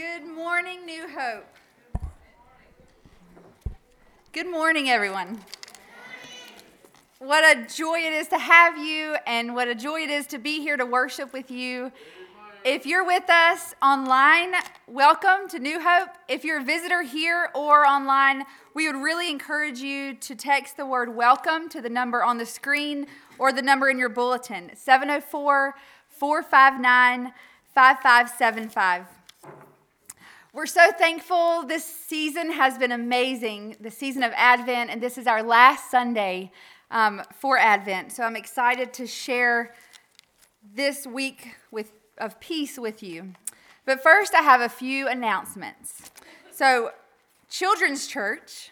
Good morning, New Hope. Good morning, everyone. What a joy it is to have you, and what a joy it is to be here to worship with you. If you're with us online, welcome to New Hope. If you're a visitor here or online, we would really encourage you to text the word welcome to the number on the screen or the number in your bulletin 704 459 5575. We're so thankful. This season has been amazing, the season of Advent, and this is our last Sunday um, for Advent. So I'm excited to share this week with, of peace with you. But first, I have a few announcements. So, Children's Church,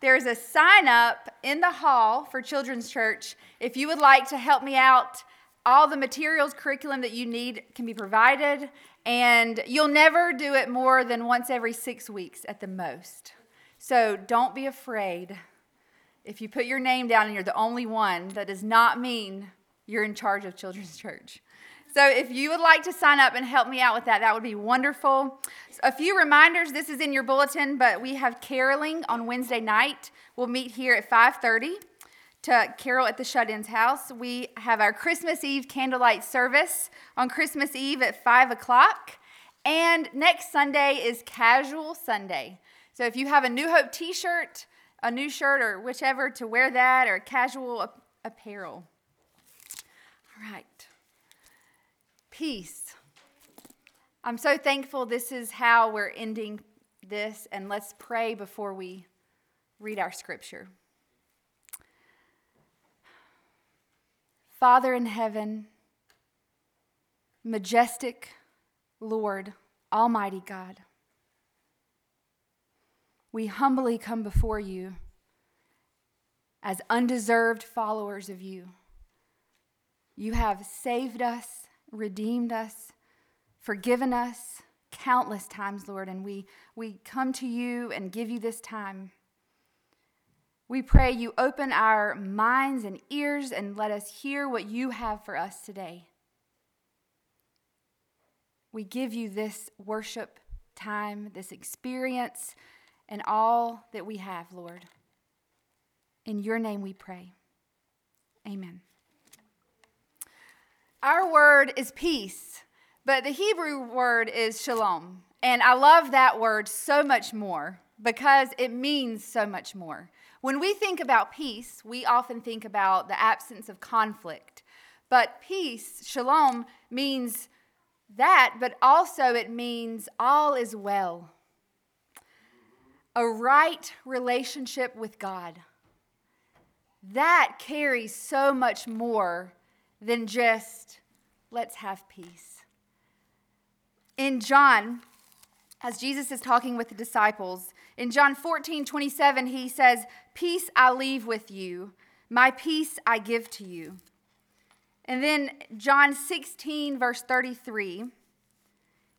there's a sign up in the hall for Children's Church. If you would like to help me out, all the materials, curriculum that you need can be provided. And you'll never do it more than once every six weeks at the most. So don't be afraid. If you put your name down and you're the only one, that does not mean you're in charge of Children's Church. So if you would like to sign up and help me out with that, that would be wonderful. A few reminders, this is in your bulletin, but we have caroling on Wednesday night. We'll meet here at 5:30 to Carol at the Shut In's house. We have our Christmas Eve candlelight service on Christmas Eve at 5 o'clock. And next Sunday is Casual Sunday. So if you have a New Hope t shirt, a new shirt, or whichever to wear that, or casual apparel. All right. Peace. I'm so thankful this is how we're ending this, and let's pray before we read our scripture. Father in heaven, majestic Lord, Almighty God, we humbly come before you as undeserved followers of you. You have saved us, redeemed us, forgiven us countless times, Lord, and we, we come to you and give you this time we pray you open our minds and ears and let us hear what you have for us today. We give you this worship time, this experience, and all that we have, Lord. In your name we pray. Amen. Our word is peace, but the Hebrew word is shalom. And I love that word so much more because it means so much more. When we think about peace, we often think about the absence of conflict. But peace, shalom, means that, but also it means all is well. A right relationship with God. That carries so much more than just let's have peace. In John, as Jesus is talking with the disciples, in John 14, 27, he says, Peace I leave with you, my peace I give to you. And then John 16, verse 33,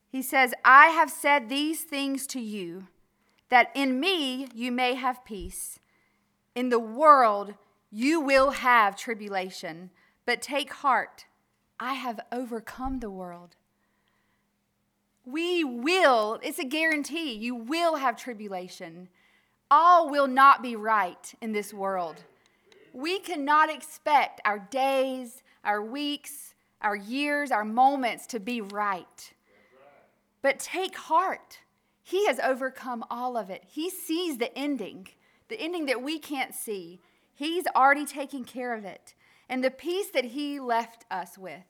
he says, I have said these things to you, that in me you may have peace. In the world you will have tribulation, but take heart, I have overcome the world. We will, it's a guarantee, you will have tribulation. All will not be right in this world. We cannot expect our days, our weeks, our years, our moments to be right. But take heart. He has overcome all of it. He sees the ending, the ending that we can't see. He's already taken care of it. And the peace that He left us with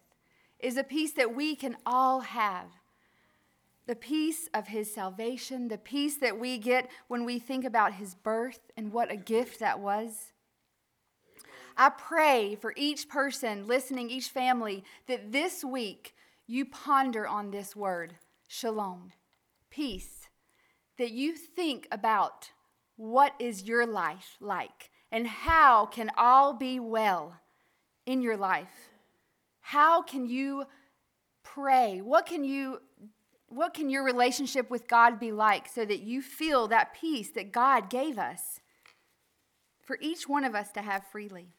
is a peace that we can all have the peace of his salvation, the peace that we get when we think about his birth and what a gift that was. I pray for each person listening, each family, that this week you ponder on this word, shalom, peace, that you think about what is your life like and how can all be well in your life. How can you pray? What can you what can your relationship with God be like so that you feel that peace that God gave us for each one of us to have freely?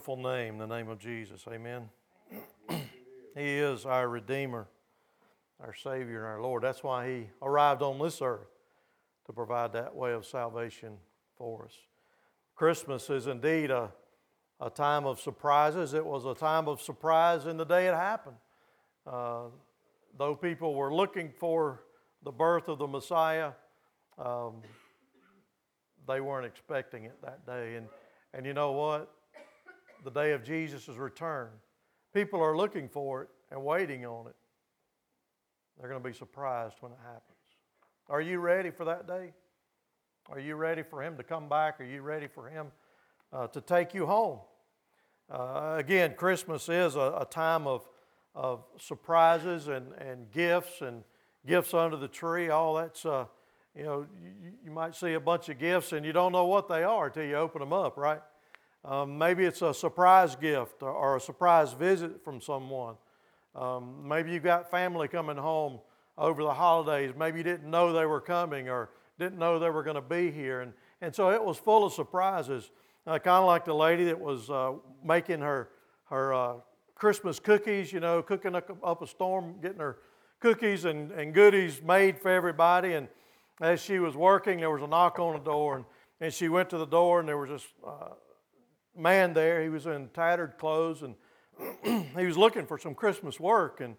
Beautiful name, the name of Jesus. Amen. he is our Redeemer, our Savior, and our Lord. That's why He arrived on this earth to provide that way of salvation for us. Christmas is indeed a, a time of surprises. It was a time of surprise in the day it happened. Uh, though people were looking for the birth of the Messiah, um, they weren't expecting it that day. And, and you know what? The day of Jesus' return, people are looking for it and waiting on it, they're going to be surprised when it happens. Are you ready for that day? Are you ready for Him to come back? Are you ready for Him uh, to take you home? Uh, again, Christmas is a, a, time of, of surprises and, and gifts and gifts under the tree. All that's, uh, you know, you, you, might see a bunch of gifts and you don't know what they are until you open them up, right? Um, maybe it's a surprise gift or, a surprise visit from someone. Um, maybe you've got family coming home over the holidays. Maybe you didn't know they were coming or didn't know they were going to be here. And, and so it was full of surprises, uh, kind of like the lady that was uh, making her, her uh, Christmas cookies, you know, cooking up, a storm, getting her cookies and, and goodies made for everybody. And as she was working, there was a knock on the door, and, and she went to the door, and there was this uh, man there. He was in tattered clothes, and he was looking for some Christmas work. And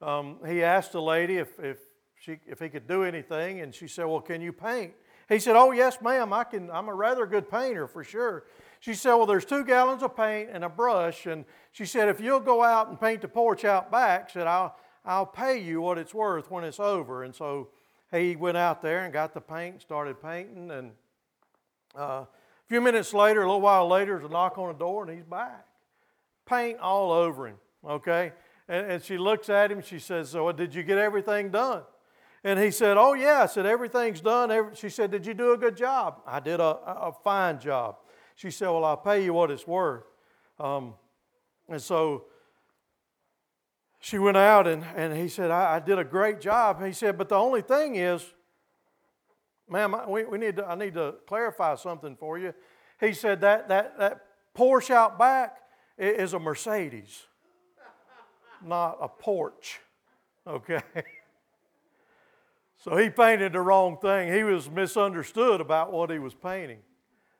um, he asked the lady if, if she, if he could do anything, and she said, Well, can you paint? He said, Oh, yes, ma'am, I can, I'm a rather good painter for sure. She said, Well, there's two gallons of paint and a brush. And she said, If you'll go out and paint the porch out back, said, I'll, I'll pay you what it's worth when it's over. And so he went out there and got the paint, started painting. And uh, a few minutes later, a little while later, there's a knock on the door, and he's back. Paint all over him, okay? And, and she looks at him, she says, So, did you get everything done? And he said, Oh, yeah. I said, Everything's done. She said, Did you do a good job? I did a, a fine job. She said, Well, I'll pay you what it's worth. Um, and so she went out and, and he said, I, I did a great job. He said, But the only thing is, ma'am, we, we need to, I need to clarify something for you. He said, That, that, that Porsche out back is a Mercedes, not a porch. Okay? So he painted the wrong thing. He was misunderstood about what he was painting.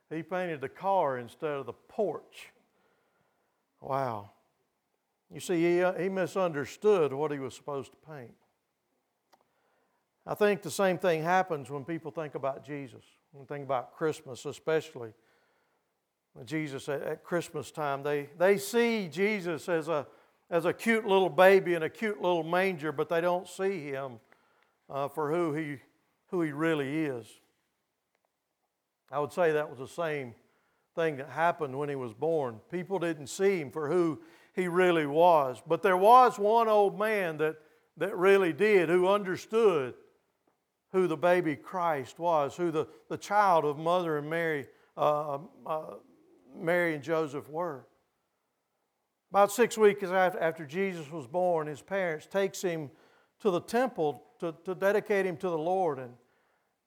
He painted the car instead of the porch. Wow. You see, he, uh, he misunderstood what he was supposed to paint. I think the same thing happens when people think about Jesus, when they think about Christmas, especially. Jesus at, at Christmas time, they, they see Jesus as a, as a cute little baby in a cute little manger, but they don't see him uh, for who he, who he really is. I would say that was the same thing that happened when he was born. People didn't see him for who he really was. But there was one old man that, that really did, who understood who the baby Christ was, who the, the child of Mother and Mary, uh, uh, Mary and Joseph were. About six weeks after, Jesus was born, his parents takes him to the temple to, to dedicate him to the Lord. And,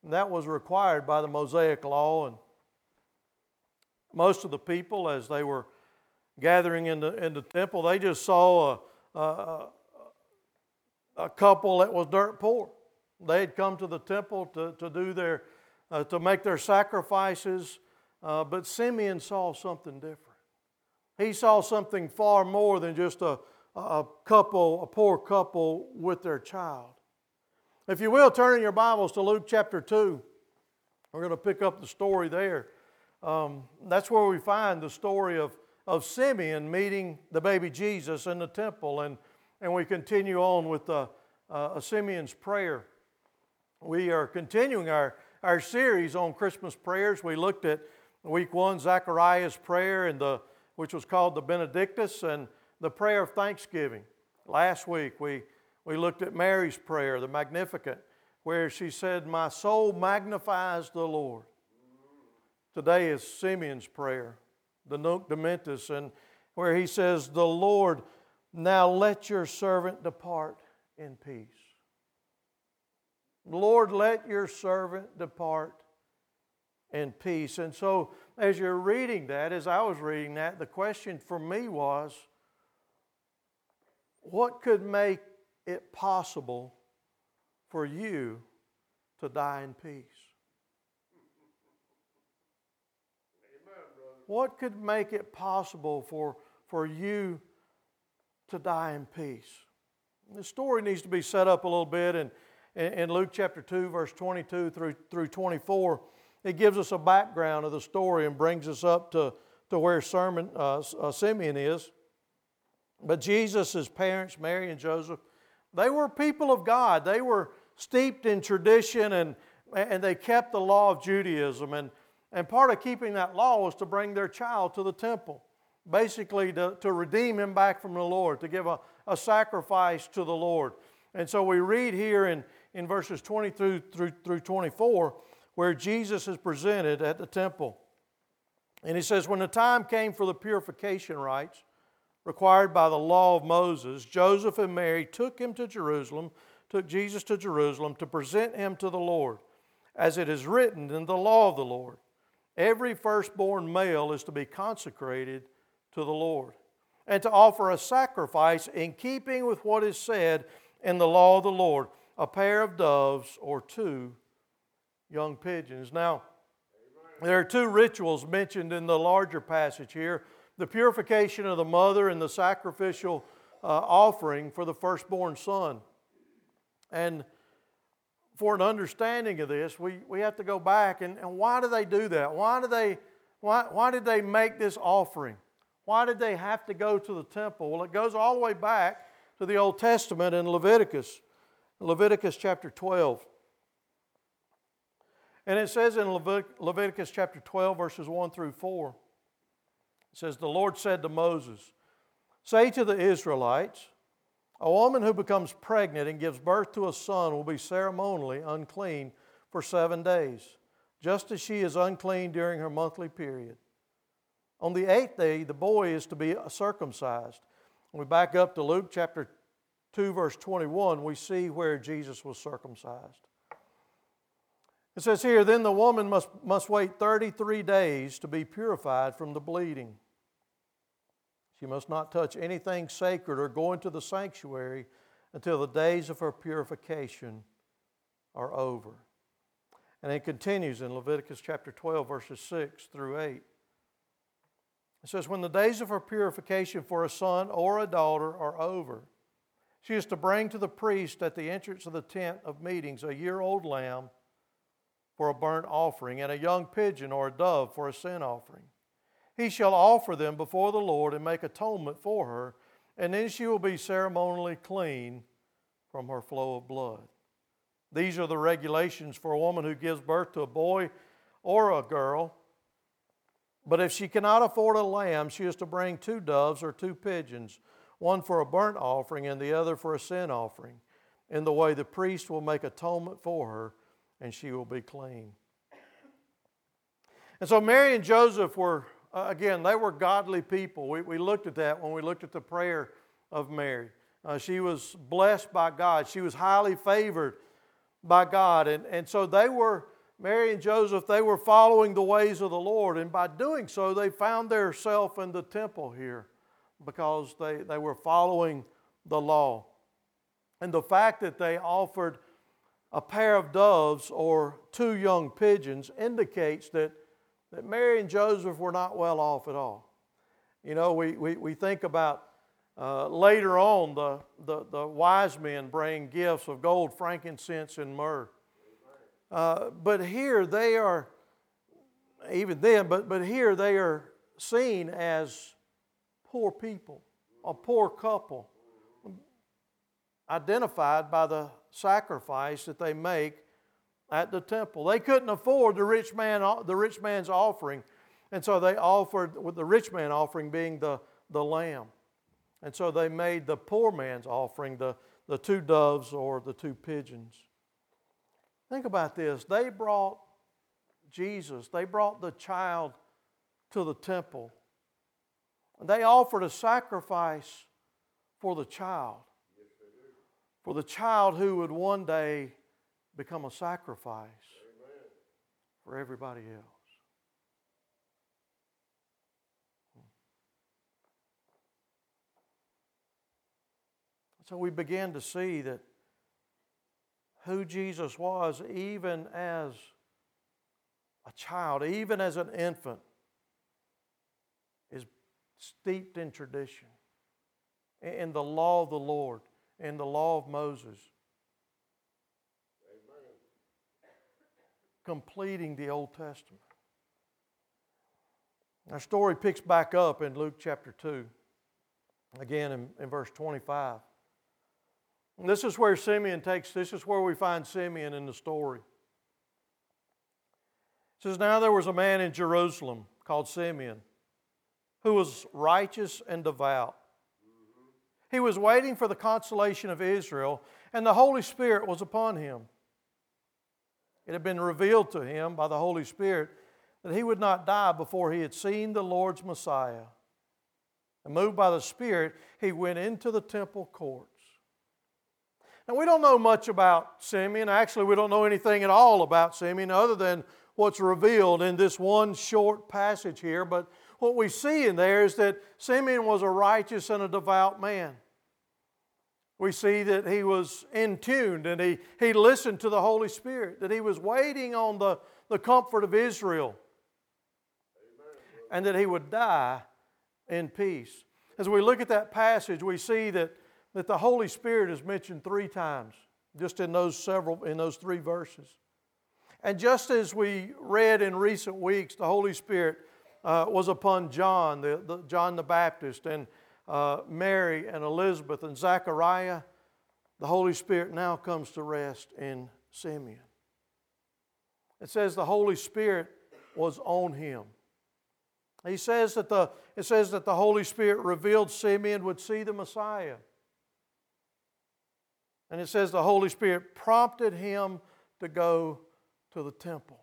that was required by the Mosaic law. And most of the people, as they were gathering in the, in the temple, they just saw a, a, a couple that was dirt poor. They had come to the temple to, to do their, uh, to make their sacrifices, uh, but Simeon saw something different. He saw something far more than just a, a couple, a poor couple with their child. If you will, turn in your Bibles to Luke chapter 2. We're going to pick up the story there. Um, that's where we find the story of, of Simeon meeting the baby Jesus in the temple. And, and we continue on with the, uh, Simeon's prayer. We are continuing our, our series on Christmas prayers. We looked at week one, Zachariah's prayer, and the, which was called the Benedictus. And the prayer of thanksgiving. Last week we, we looked at Mary's prayer, the Magnificat, where she said, My soul magnifies the Lord. Today is Simeon's prayer, the Nunc Dimittis, and where he says, The Lord, now let your servant depart in peace. Lord, let your servant depart in peace. And so, as you're reading that, as I was reading that, the question for me was, what could make it possible for you to die in peace? what could make it possible for, for you to die in peace? The story needs to be set up a little bit in, in Luke chapter 2, verse 22 through, through 24. It gives us a background of the story and brings us up to, to where sermon, uh, uh, Simeon is. But Jesus' parents, Mary and Joseph, they were people of God. They were steeped in tradition and, and they kept the law of Judaism. And, and part of keeping that law was to bring their child to the temple, basically to, to redeem him back from the Lord, to give a, a sacrifice to the Lord. And so we read here in, in verses 20 through, through, through 24 where Jesus is presented at the temple. And he says, When the time came for the purification rites required by the law of Moses, Joseph and Mary took him to Jerusalem, took Jesus to Jerusalem to present him to the Lord, as it is written in the law of the Lord. Every firstborn male is to be consecrated to the Lord and to offer a sacrifice in keeping with what is said in the law of the Lord a pair of doves or two young pigeons. Now, there are two rituals mentioned in the larger passage here the purification of the mother and the sacrificial uh, offering for the firstborn son. And for an understanding of this, we, we have to go back and, and why do they do that? Why, do they, why, why did they make this offering? Why did they have to go to the temple? Well, it goes all the way back to the Old Testament in Leviticus, Leviticus chapter 12. And it says in Leviticus chapter 12, verses 1 through 4, it says, The Lord said to Moses, Say to the Israelites, a woman who becomes pregnant and gives birth to a son will be ceremonially unclean for seven days, just as she is unclean during her monthly period. On the eighth day, the boy is to be circumcised. We back up to Luke chapter 2, verse 21, we see where Jesus was circumcised. It says here, then the woman must, must wait 33 days to be purified from the bleeding. She must not touch anything sacred or go into the sanctuary until the days of her purification are over. And it continues in Leviticus chapter 12, verses 6 through 8. It says, When the days of her purification for a son or a daughter are over, she is to bring to the priest at the entrance of the tent of meetings a year old lamb for a burnt offering, and a young pigeon or a dove for a sin offering. He shall offer them before the Lord and make atonement for her, and then she will be ceremonially clean from her flow of blood. These are the regulations for a woman who gives birth to a boy or a girl but if she cannot afford a lamb, she is to bring two doves or two pigeons, one for a burnt offering and the other for a sin offering. In the way the priest will make atonement for her, and she will be clean. And so Mary and Joseph were, uh, again, they were godly people. We, we looked at that when we looked at the prayer of Mary. Uh, she was blessed by God, she was highly favored by God. And, and so they were Mary and Joseph, they were following the ways of the Lord, and by doing so, they found themselves in the temple here because they, they were following the law. And the fact that they offered a pair of doves or two young pigeons indicates that, that Mary and Joseph were not well off at all. You know, we, we, we think about uh, later on the, the, the wise men bring gifts of gold, frankincense, and myrrh. Uh, but here they are, even then, but, but here they are seen as poor people, a poor couple, identified by the sacrifice that they make at the temple. They couldn't afford the rich, man, the rich man's offering, and so they offered, with the rich man offering being the, the lamb. And so they made the poor man's offering the, the two doves or the two pigeons. Think about this. They brought Jesus, they brought the child to the temple. They offered a sacrifice for the child, for the child who would one day become a sacrifice for everybody else. So we begin to see that who Jesus was, even as a child, even as an infant, steeped in tradition, in the law of the Lord, in the law of Moses. Amen. Completing the Old Testament. Our story picks back up in Luke chapter 2. again in, in verse 25. And this is where Simeon takes, this is where we find Simeon in the story. It says, Now there was a man in Jerusalem called Simeon who was righteous and devout. He was waiting for the consolation of Israel, and the Holy Spirit was upon him. It had been revealed to him by the Holy Spirit that he would not die before he had seen the Lord's Messiah. And moved by the Spirit, he went into the temple courts. Now, we don't know much about Simeon. Actually, we don't know anything at all about Simeon other than what's revealed in this one short passage here. But what we see in there is that Simeon was a righteous and a devout man. We see that he was in tuned and he, he listened to the Holy Spirit, that he was waiting on the, the comfort of Israel, and that he would die in peace. As we look at that passage, we see that, that the Holy Spirit is mentioned three times, just in those several, in those three verses. And just as we read in recent weeks, the Holy Spirit uh, was upon John, the, the, John the Baptist, and uh, Mary and Elizabeth and Zachariah, the Holy Spirit now comes to rest in Simeon. It says the Holy Spirit was on him. He says that the, it says that the Holy Spirit revealed Simeon would see the Messiah. And it says the Holy Spirit prompted him to go to the temple.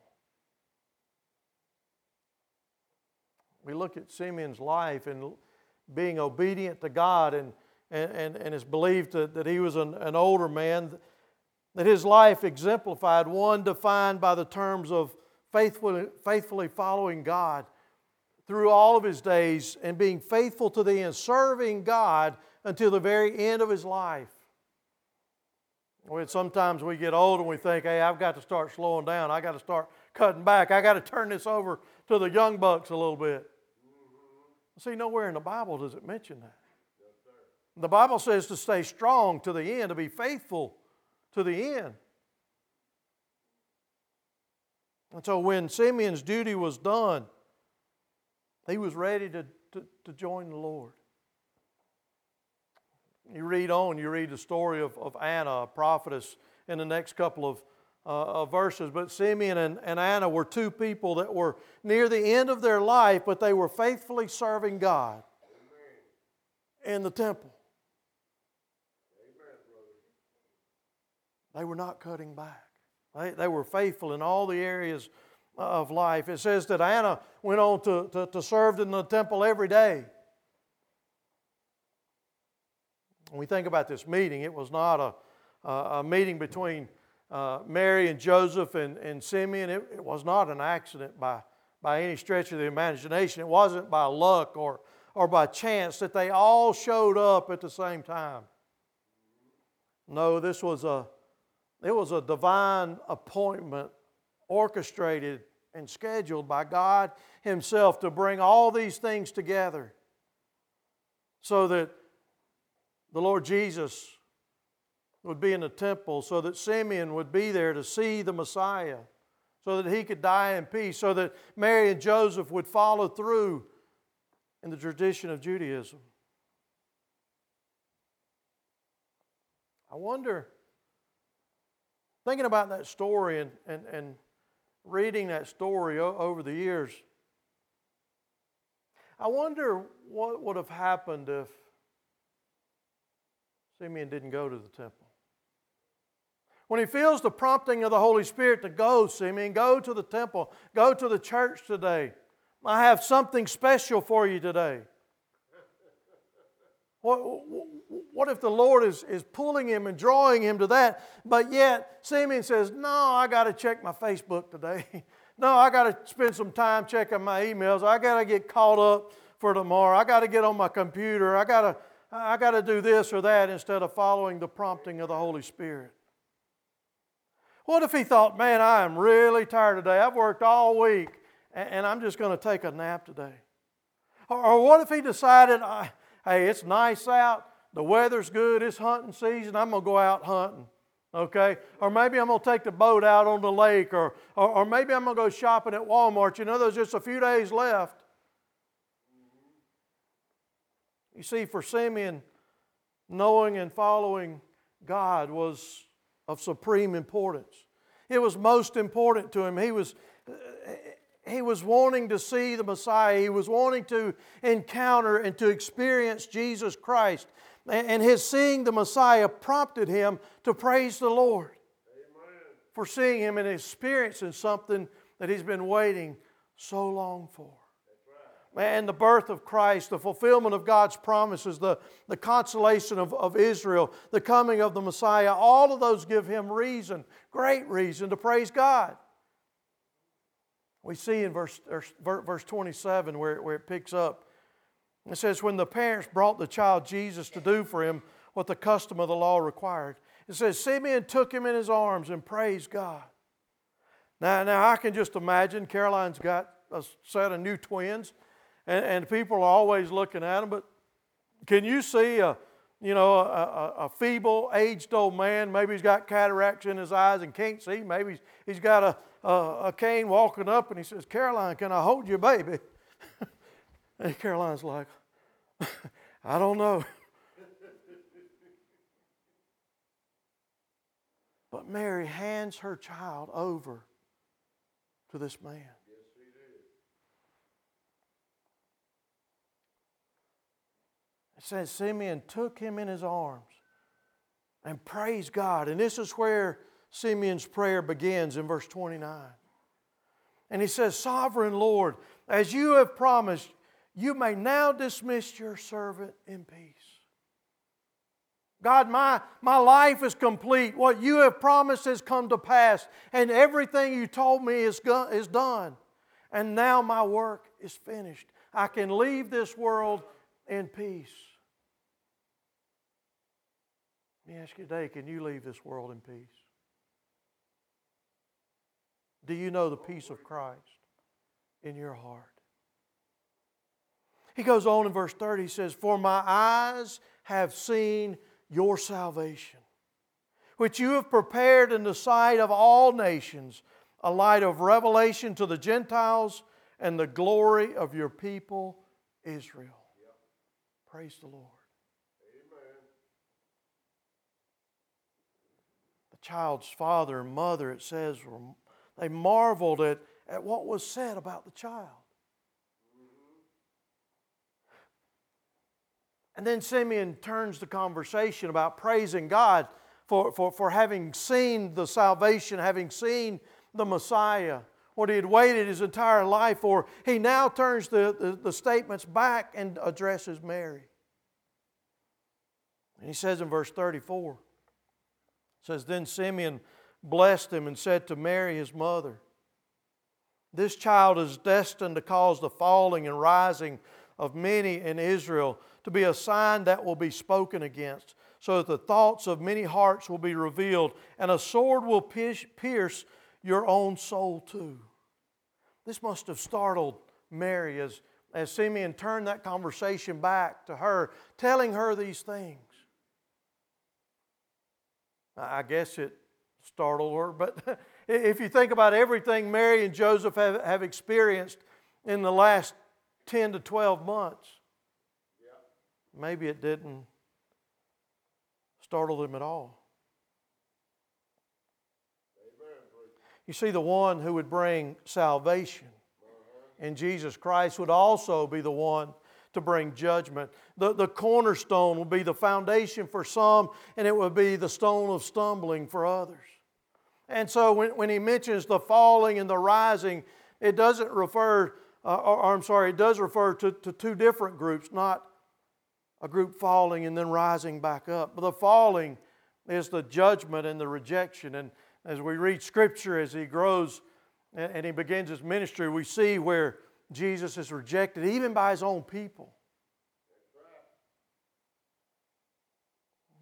We look at Simeon's life and being obedient to God, and, and, and it's believed that, he was an, an older man, that his life exemplified one defined by the terms of faithfully, faithfully following God through all of his days and being faithful to the end, serving God until the very end of his life. When sometimes we get old and we think, hey, I've got to start slowing down. I got to start cutting back. I got to turn this over to the young bucks a little bit. See, nowhere in the Bible does it mention that. The Bible says to stay strong to the end, to be faithful to the end. And so when Simeon's duty was done, he was ready to, to, to join the Lord. You read on, you read the story of, of Anna, a prophetess, in the next couple of uh, verses. But Simeon and, and Anna were two people that were near the end of their life, but they were faithfully serving God Amen. in the temple. Amen, they were not cutting back. They, they were faithful in all the areas of life. It says that Anna went on to, to, to serve in the temple every day. When we think about this meeting, it was not a, a meeting between uh, Mary and Joseph and, and Simeon, it, it, was not an accident by, by any stretch of the imagination. It wasn't by luck or, or by chance that they all showed up at the same time. No, this was a, it was a divine appointment orchestrated and scheduled by God Himself to bring all these things together so that the Lord Jesus would be in the temple so that Simeon would be there to see the Messiah, so that he could die in peace, so that Mary and Joseph would follow through in the tradition of Judaism. I wonder, thinking about that story and, and, and reading that story over the years, I wonder what would have happened if Simeon didn't go to the temple. When he feels the prompting of the Holy Spirit to go, Simeon, go to the temple, go to the church today. I have something special for you today. What, what if the Lord is, is pulling him and drawing him to that, but yet Simeon says, No, I got to check my Facebook today. no, I got to spend some time checking my emails. I got to get caught up for tomorrow. I got to get on my computer. I got to I got to do this or that instead of following the prompting of the Holy Spirit. What if he thought, man, I am really tired today. I've worked all week and I'm just going to take a nap today? Or what if he decided, hey, it's nice out, the weather's good, it's hunting season, I'm going to go out hunting? Okay? Or maybe I'm going to take the boat out on the lake, or, or, or maybe I'm going to go shopping at Walmart. You know, there's just a few days left. You see, for Simeon, knowing and following God was of supreme importance. It was most important to him. He was, he was wanting to see the Messiah, he was wanting to encounter and to experience Jesus Christ. And his seeing the Messiah prompted him to praise the Lord Amen. for seeing him and experiencing something that he's been waiting so long for. And the birth of Christ, the fulfillment of God's promises, the, the consolation of, of Israel, the coming of the Messiah, all of those give him reason, great reason to praise God. We see in verse, er, verse 27 where, where it picks up. It says, When the parents brought the child Jesus to do for him what the custom of the law required, it says, Simeon took him in his arms and praised God. Now, now I can just imagine Caroline's got a set of new twins and, and people are always looking at them. But can you see a, you know, a, a, feeble, aged old man? Maybe he's got cataracts in his eyes and can't see. Maybe he's, he's got a, a, a cane walking up and he says, Caroline, can I hold your baby? and Caroline's like, I don't know. But Mary hands her child over to this man. It says Simeon took him in his arms and praised God. And this is where Simeon's prayer begins in verse 29. And he says, Sovereign Lord, as you have promised, you may now dismiss your servant in peace. God, my, my life is complete. What you have promised has come to pass, and everything you told me is, go, is done. And now my work is finished. I can leave this world in peace. Let me ask you today can you leave this world in peace? Do you know the peace of Christ in your heart? He goes on in verse 30, he says, For my eyes have seen your salvation, which you have prepared in the sight of all nations, a light of revelation to the Gentiles and the glory of your people Israel. Praise the Lord. Child's father and mother, it says, they marveled at, at what was said about the child. And then Simeon turns the conversation about praising God for, for, for having seen the salvation, having seen the Messiah, what he had waited his entire life for. He now turns the, the, the statements back and addresses Mary. And he says in verse 34 says, Then Simeon blessed him and said to Mary, his mother, This child is destined to cause the falling and rising of many in Israel to be a sign that will be spoken against, so that the thoughts of many hearts will be revealed, and a sword will pierce your own soul too. This must have startled Mary as, as Simeon turned that conversation back to her, telling her these things. I guess it startled her, but if you think about everything Mary and Joseph have, have experienced in the last 10 to 12 months, maybe it didn't startle them at all. You see, the one who would bring salvation in Jesus Christ would also be the one to bring judgment. The, the cornerstone will be the foundation for some, and it will be the stone of stumbling for others. And so when, when he mentions the falling and the rising, it doesn't refer, uh, or, or, I'm sorry, it does refer to, to two different groups, not a group falling and then rising back up. But the falling is the judgment and the rejection. And as we read Scripture, as he grows and, and he begins his ministry, we see where Jesus is rejected even by his own people.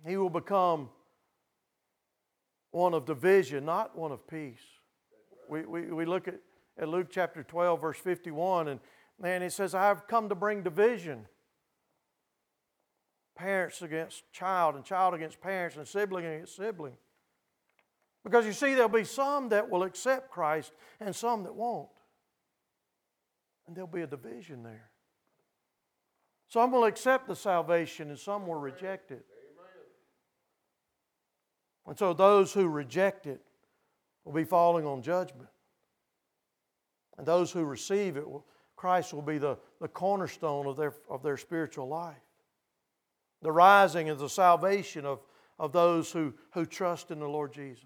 He will become one of division, not one of peace. We, we, we look at, at Luke chapter 12, verse 51, and man, it says, I've come to bring division. Parents against child, and child against parents, and sibling against sibling. Because you see, there'll be some that will accept Christ and some that won't and there'll be a division there. Some will accept the salvation and some will reject it. And so those who reject it will be falling on judgment. And those who receive it, Christ will be the, the cornerstone of their, of their spiritual life. The rising is the salvation of, of those who, who trust in the Lord Jesus.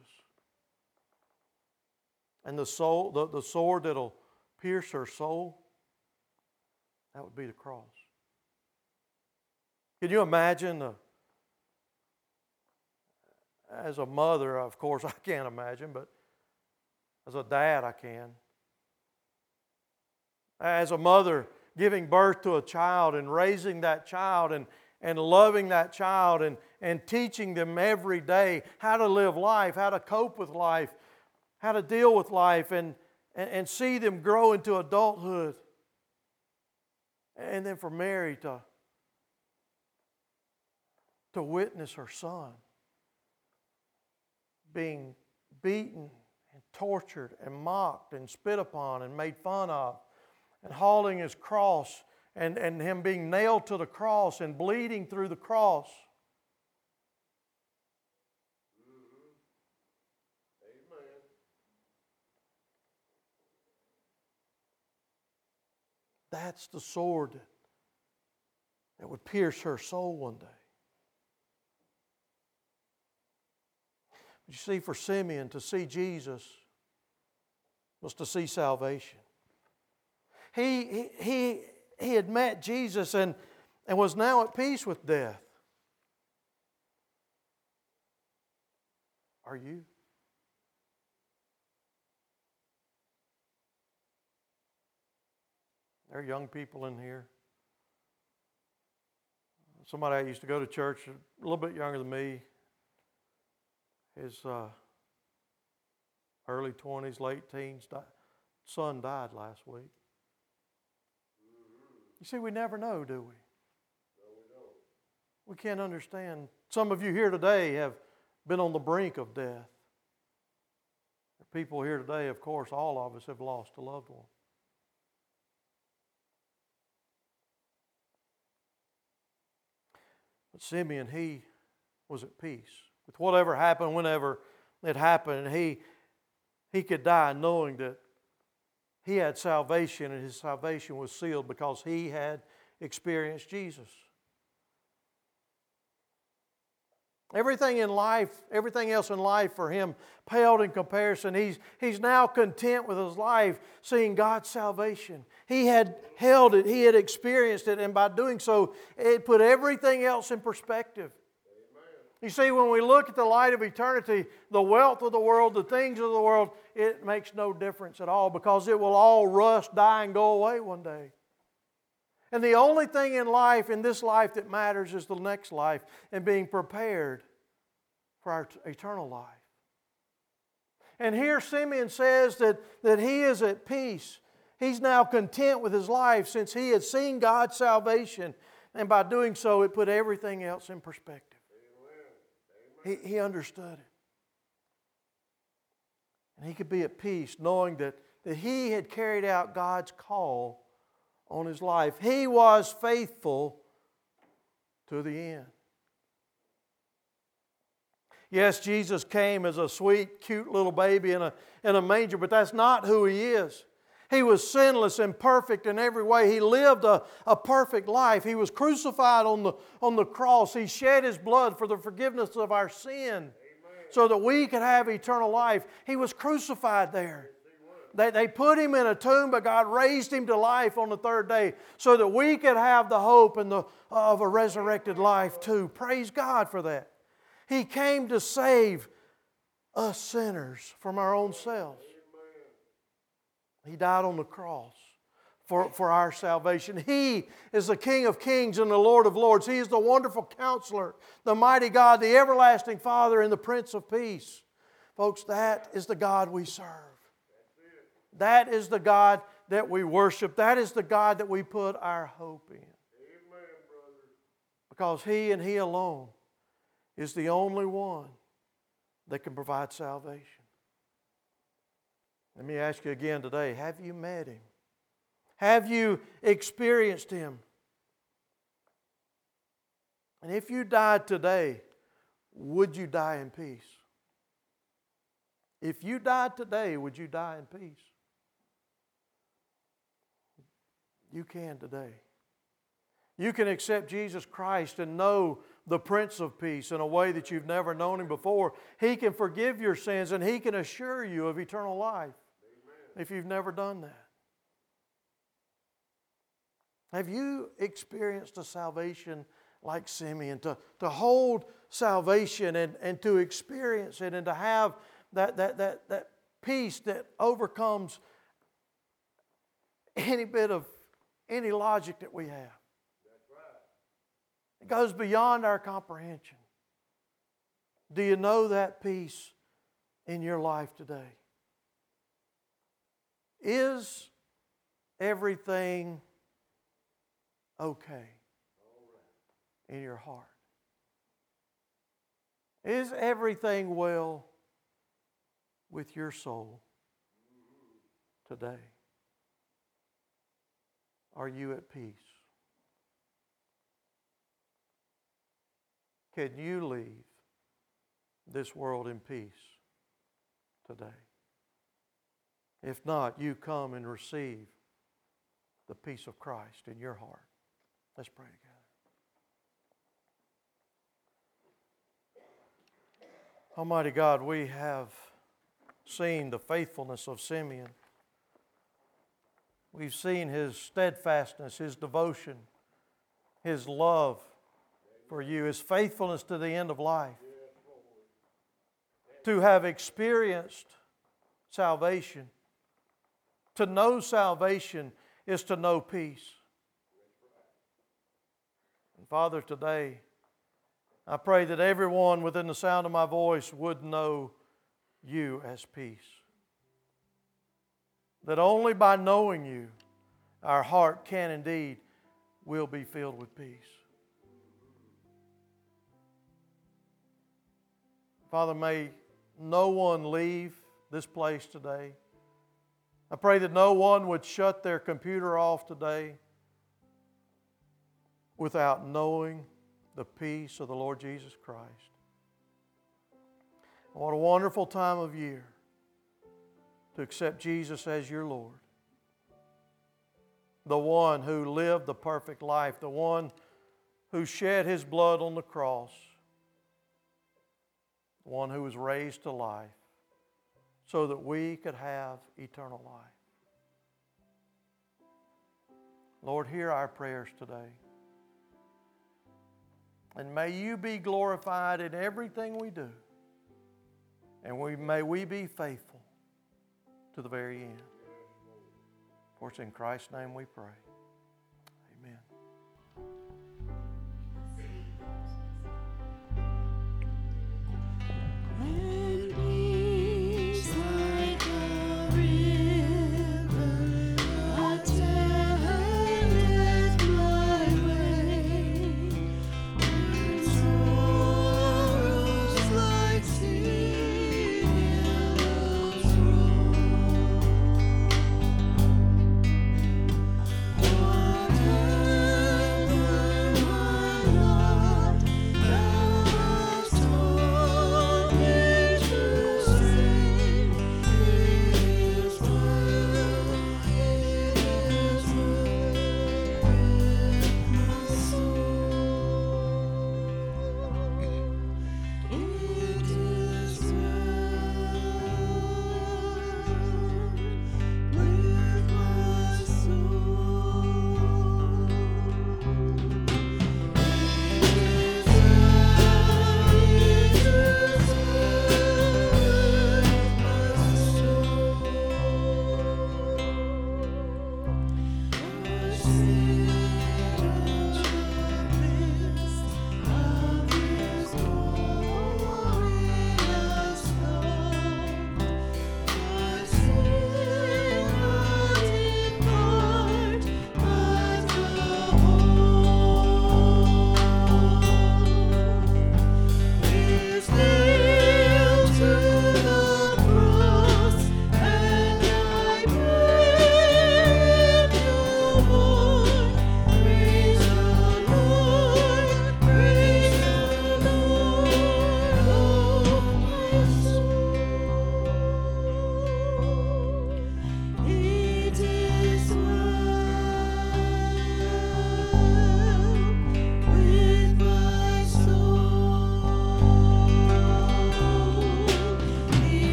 And the, soul, the, the sword that'll pierce her soul, that would be the cross. Can you imagine the, as a mother, of course, I can't imagine, but as a dad, I can. As a mother, giving birth to a child and raising that child and, and loving that child and, and teaching them every day how to live life, how to cope with life, how to deal with life, and, and, and see them grow into adulthood. And then for Mary to, to witness her son being beaten and tortured and mocked and spit upon and made fun of, and hauling his cross and, and him being nailed to the cross and bleeding through the cross. That's the sword that would pierce her soul one day. But You see, for Simeon to see Jesus was to see salvation. He, he, he had met Jesus and, and was now at peace with death. Are you? There are young people in here. Somebody I used to go to church, a little bit younger than me, his uh, early 20s, late teens, di- son died last week. You see, we never know, do we? We can't understand. Some of you here today have been on the brink of death. People here today, of course, all of us have lost a loved one. But Simeon, he was at peace with whatever happened, whenever it happened. And he, he could die knowing that he had salvation and his salvation was sealed because he had experienced Jesus. Everything in life, everything else in life for him paled in comparison. He's, he's now content with his life, seeing God's salvation. He had held it, he had experienced it, and by doing so, it put everything else in perspective. You see, when we look at the light of eternity, the wealth of the world, the things of the world, it makes no difference at all because it will all rust, die, and go away one day. And the only thing in life, in this life, that matters is the next life and being prepared for our eternal life. And here Simeon says that, that he is at peace. He's now content with his life since he had seen God's salvation. And by doing so, it put everything else in perspective. He, he understood it. And he could be at peace knowing that, that he had carried out God's call on his life. He was faithful to the end. Yes, Jesus came as a sweet, cute little baby in a, in a manger, but that's not who he is. He was sinless and perfect in every way. He lived a, a perfect life. He was crucified on the, on the cross. He shed his blood for the forgiveness of our sin Amen. so that we could have eternal life. He was crucified there. They, they put him in a tomb, but God raised him to life on the third day so that we could have the hope and the, of a resurrected life too. Praise God for that. He came to save us sinners from our own selves. He died on the cross for, for our salvation. He is the King of kings and the Lord of lords. He is the wonderful counselor, the mighty God, the everlasting Father, and the Prince of Peace. Folks, that is the God we serve. That is the God that we worship. That is the God that we put our hope in. Amen, because He and He alone is the only one that can provide salvation. Let me ask you again today have you met him? Have you experienced him? And if you died today, would you die in peace? If you died today, would you die in peace? You can today. You can accept Jesus Christ and know the Prince of Peace in a way that you've never known Him before. He can forgive your sins and He can assure you of eternal life Amen. if you've never done that. Have you experienced a salvation like Simeon? To, to hold salvation and, and to experience it and to have that, that, that, that peace that overcomes any bit of any logic that we have. It goes beyond our comprehension. Do you know that peace in your life today? Is everything okay in your heart? Is everything well with your soul today? Are you at peace? Can you leave this world in peace today? If not, you come and receive the peace of Christ in your heart. Let's pray together. Almighty God, we have seen the faithfulness of Simeon. We've seen his steadfastness, his devotion, his love for you, his faithfulness to the end of life. To have experienced salvation. To know salvation is to know peace. And Father, today, I pray that everyone within the sound of my voice would know you as peace. That only by knowing you, our heart can indeed will be filled with peace. Father, may no one leave this place today. I pray that no one would shut their computer off today without knowing the peace of the Lord Jesus Christ. What a wonderful time of year to accept Jesus as your Lord. The one who lived the perfect life, the one who shed his blood on the cross, the one who was raised to life so that we could have eternal life. Lord, hear our prayers today. And may you be glorified in everything we do. And we, may we be faithful to the very end. For it's in Christ's name we pray.